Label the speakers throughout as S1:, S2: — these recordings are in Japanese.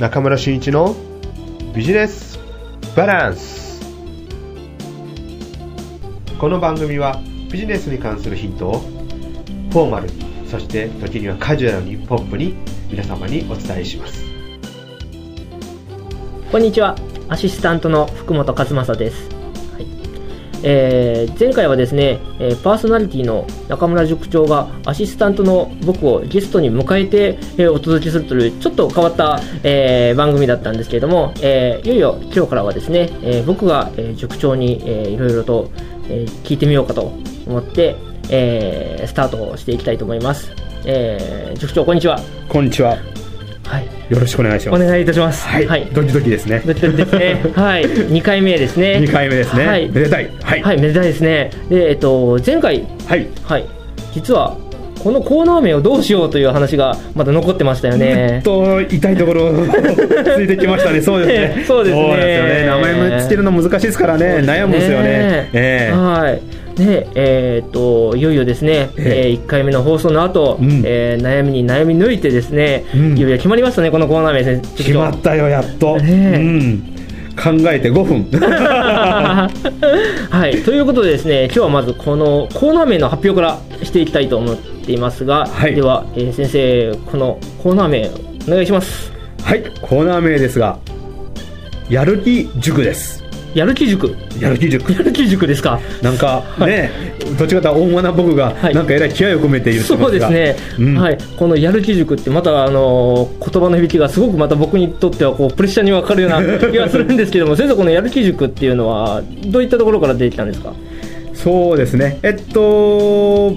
S1: 中村俊一のビジネスバランス。この番組はビジネスに関するヒントをフォーマルそして時にはカジュアルにポップに皆様にお伝えします。
S2: こんにちは。アシスタントの福本和正です、えー前回はですね、えーパーソナリティの中村塾長がアシスタントの僕をゲストに迎えて、えーお届けするというちょっと変わった、えー番組だったんですけれども、えーいよいよ今日からはですね、えー僕が、えー塾長に、えーいろいろと、えー聞いてみようかと思って、えースタートしていきたいと思います、えー塾長こんにちは
S3: こんにちは。
S2: はい
S3: よろしくお願いします。
S2: お願いいたします
S3: はい、ドキドキですね。
S2: ドキドキですね。はい、2回目ですね。
S3: 2回目ですね。
S2: はい、
S3: めでたい。はい。
S2: はい、めでたいですね。で、えっと、前回、
S3: はい。
S2: はい、実は、このコーナー名をどうしようという話がまだ残ってましたよ
S3: ず
S2: ね
S3: っ。と痛いところ ついてきましたね。そうですね。
S2: そうですね。
S3: 名前もつけるの難しいですからね。悩むんですよね。ええ
S2: はい。で、えーっと、いよいよですね、
S3: ええ
S2: え1回目の放送の後、
S3: うん
S2: えー悩みに悩み抜いてですね、
S3: うん
S2: いよいよ決まりましたね、このコーナー名先生。
S3: 決まったよ、やっと。
S2: ねえ
S3: うん。考えて5分。
S2: はい、ということでですね、今日はまずこのコーナー名の発表からしていきたいと思っていますが、
S3: はい
S2: では、えー先生、このコーナー名お願いします。
S3: はい。コーナー名ですが、やる気塾です。
S2: やる気塾。
S3: やる気塾。
S2: やる気塾ですか。
S3: なんかね、どっちかというと大間な僕が、
S2: はい。
S3: なんかえらい気合を込めて言って
S2: そ
S3: ますが。
S2: うですね、
S3: うん。
S2: はい、このやる気塾ってまたあの言葉の響きがすごくまた僕にとってはこうプレッシャーに分かるような気がするんですけども 先生このやる気塾っていうのはどういったところから出てきたんですか？
S3: そうですね、えっと、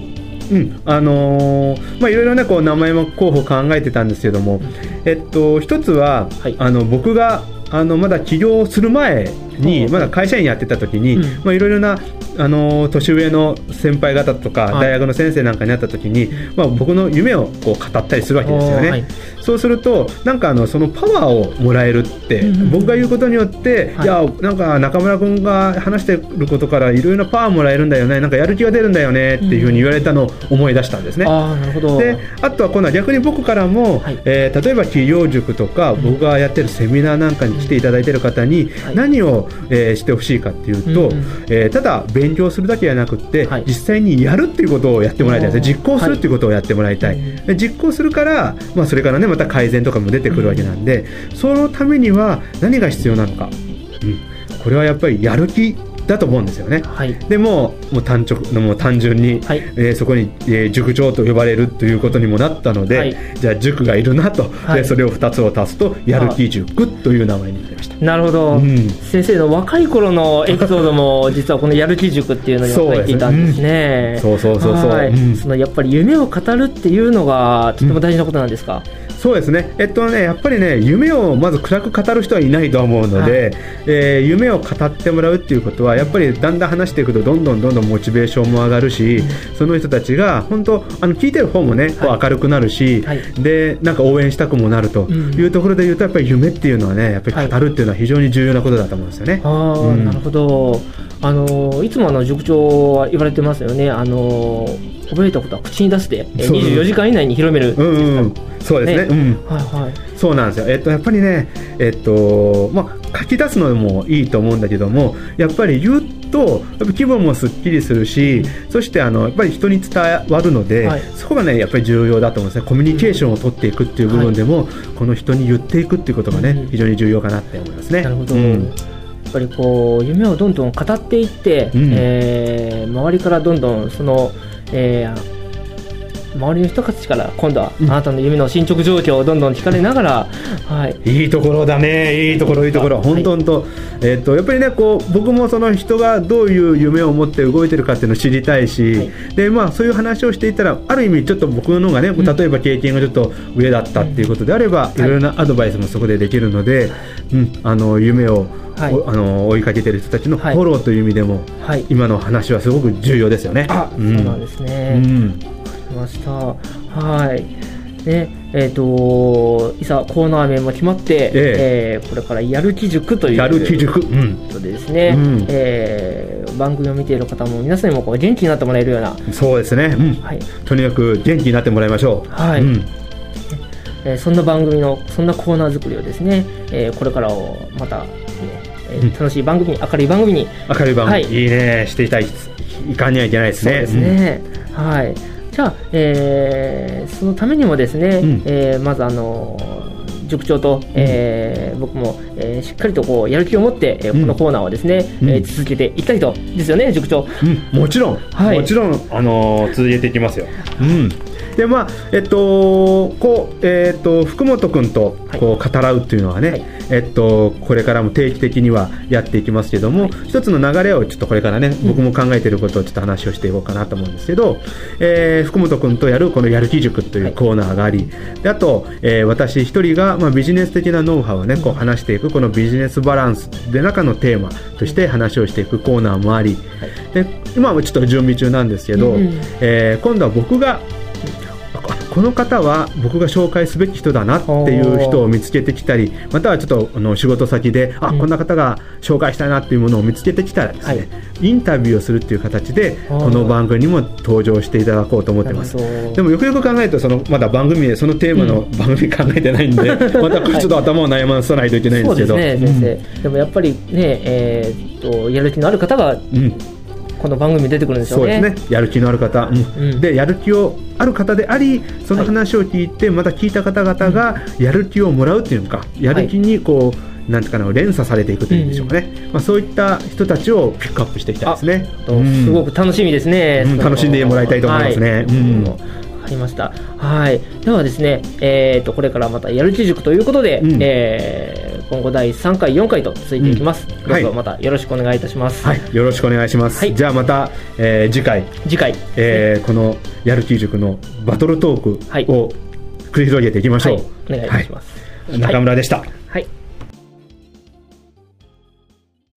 S3: うん、あのーまあ、いろいろね、こう名前も候補考えてたんですけども、えっと、一つは、
S2: はい。
S3: あの僕があのまだ起業する前に、
S2: うん
S3: まだ会社員やってた時に、いろいろな、あのー年上の先輩方とか、
S2: はい。
S3: 大学の先生なんかに会った時に、まあ、僕の夢をこう語ったりするわけですよね。
S2: はい。
S3: そうすると、なんかあのそのパワーをもらえるって、僕が言うことによって、
S2: はい。
S3: い、や、なんか中村君が話してることからいろいろなパワーもらえるんだよね、なんかやる気が出るんだよねっていうふうに言われたのを思い出したんですね。
S2: ああなるほど。
S3: であとは今度は逆に僕からも、
S2: はい。
S3: えー例えば企業塾とか、僕がやってるセミナーなんかに来ていただいてる方に
S2: はい。
S3: 何を、えーしてほしいかっていうと、
S2: うんうん。
S3: えーただ勉強するだけじゃなくって、
S2: はい。
S3: 実際にやるっていうことをやってもらいたい。実行するっていうことをやってもらいたい、
S2: はい。
S3: で実行するから、まあ、それからねまた改善とかも出てくるわけなんで、そのためには何が必要なのか、うん、これはやっぱりやる気だと思うんですよね。
S2: はい。
S3: でももう単直もう単純に、
S2: はい。
S3: えーそこに、えー塾長と呼ばれるということにもなったので、
S2: はい。
S3: じゃあ塾がいるなと、
S2: はい。
S3: でそれを2つを足すとやる気塾という名前になりました。
S2: なるほど、
S3: うん。
S2: 先生の若い頃のエピソードも 実はこのやる気塾っていうのには入っていたんですね。
S3: そうですね。うん。そうそうそうそう。
S2: はい。
S3: うん。
S2: そのやっぱり夢を語るっていうのがとても大事なことなんですか、
S3: そうですね、えっとね、やっぱりね、夢をまず暗く語る人はいないと思うので、えー夢を語ってもらうっていうことは、やっぱりだんだん話していくと、どんどんどんどんモチベーションも上がるし、その人たちが本当、あの聞いてる方もね、こ
S2: はい。う
S3: 明るくなるし、
S2: はい。
S3: で、なんか応援したくもなると
S2: うん。
S3: いうところで言うと、やっぱり夢っていうのはね、やっぱり語るっていうのは非常に重要なことだと思うんですよね。
S2: ああ、
S3: うん。
S2: なるほど。あのいつもあの塾長は言われてますよね。あの覚えたことは口に出して、え
S3: そう。
S2: 24時間以内に広める。
S3: うんうん。うん、そうですね。うん。
S2: はいはい。
S3: そうなんですよ、えっと、やっぱりね、えっとまあ、書き出すのもいいと思うんだけどもやっぱり言うとやっぱ気分もすっきりするし、そしてあのやっぱり人に伝わるので、
S2: はい。
S3: そこがねやっぱり重要だと思うんですね。コミュニケーションを取っていくっていう部分でも、この人に言っていくっていうことがね、
S2: うん。
S3: 非常に重要かなって思いますね。
S2: なるほど。
S3: うん。
S2: やっぱりこう夢をどんどん語っていって、
S3: うん。
S2: えー周りからどんどんその、えー周りの人たちから今度はあ
S3: うん
S2: なたの夢の進捗状況をどんどん聞かれながら、はい、
S3: いいところだね、いいところ、いいところ、
S2: はい。
S3: 本当、本当、えっとやっぱりねこう、僕もその人がどういう夢を持って動いてるかっていうのを知りたいし、
S2: はい。
S3: でまあ、そういう話をしていったら、ある意味、ちょっと僕の方がね、
S2: ん。
S3: 例えば経験がちょっと上だったっていうことであれば、い。ろいろなアドバイスもそこでできるので、うん、あの夢を、
S2: はい。
S3: おあの追いかけてる人たちのフ
S2: はい。
S3: ォローという意味でも、
S2: はい、
S3: 今の話はすごく重要ですよね。
S2: あ、
S3: うん。
S2: そうなんです
S3: う
S2: ね。
S3: ん
S2: わかりました。はい。ね、えっ、と、いざコーナー名も決まって、
S3: え
S2: え。ーこれからやる気塾という
S3: やる気塾、うん、
S2: ことでですね、
S3: うん。
S2: えー番組を見ている方も皆さんにもこう元気になってもらえるような、
S3: そうですね、うん。
S2: はい、
S3: とにかく元気になってもらいましょう。
S2: はい。
S3: うん。
S2: えーそんな番組のそんなコーナー作りをですね、えーこれからをまた、ねえー
S3: うん。
S2: 楽しい番組明るい番組に
S3: 明るい番組、
S2: はい。
S3: い、いね。していたいいかにはいけないですね。
S2: そうですね、はいじゃあ、えーそのためにもですね、
S3: うん。
S2: えーまずあの塾長と、えー僕も、えーしっかりとこうやる気を持って、えー
S3: うん。
S2: このコーナーをですね、
S3: うん。
S2: えー続けていきたいとですよね塾長。
S3: うん、もちろん、
S2: はい。
S3: もちろん、あのー続けていきますよ。うんでまあえっとこうえっと福本君と
S2: はい。
S3: こう語らうっていうのはね、
S2: はい。
S3: えっとこれからも定期的にはやっていきますけども、一つの流れをちょっとこれからね、僕も考えていることをちょっと話をしていこうかなと思うんですけど、えー福本君とやるこのやる気塾というコーナーがあり、であと、えー私一人がまあビジネス的なノウハウをねこう話していくこのビジネスバランスで中のテーマとして話をしていくコーナーもあり、で今はちょっと準備中なんですけど、
S2: うん
S3: えー今度は僕があこの方は僕が紹介すべき人だなっていう人を見つけてきたりまたはちょっとあの仕事先であ、
S2: うん。
S3: こんな方が紹介したいなっていうものを見つけてきたらですね、
S2: はい。
S3: インタビューをするっていう形でこの番組にも登場していただこうと思ってます。でもよくよく考えるとそのまだ番組でそのテーマの番組考えてないんで、またこれちょっと頭を悩まさないといけないんですけど
S2: そうですね。先生、でもやっぱりねえーっとやる気のある方が
S3: うんうん
S2: この番組に出てくるんでしょ
S3: そうう
S2: ね
S3: ですね。やる気のある方、うん。
S2: うん。
S3: でやる気をある方でありその話を聞いて、また聞いた方々がやる気をもらうっていうのかやる気にこう、なんていうかな連鎖されていくというんでしょうかね、まあ、そういった人たちをピックアップしていきたいですね。
S2: とすごく楽しみですね、
S3: うん。楽しんでもらいたいと思いますね。
S2: はい。
S3: うん
S2: りました。はい。ではですね、えっ、と、これからまたやる気塾ということで、
S3: うん
S2: えー今後第3回、4回と続いていきます。
S3: うんはい
S2: またよろしくお願いいたします。
S3: はい、よろしくお願いします。
S2: はい
S3: じゃあまた、えー次回、
S2: 次回、
S3: えーこのやる気塾のバトルトーク
S2: はい
S3: を繰り広げていきましょう。
S2: はい、お願いいたします。
S3: はい中村でした。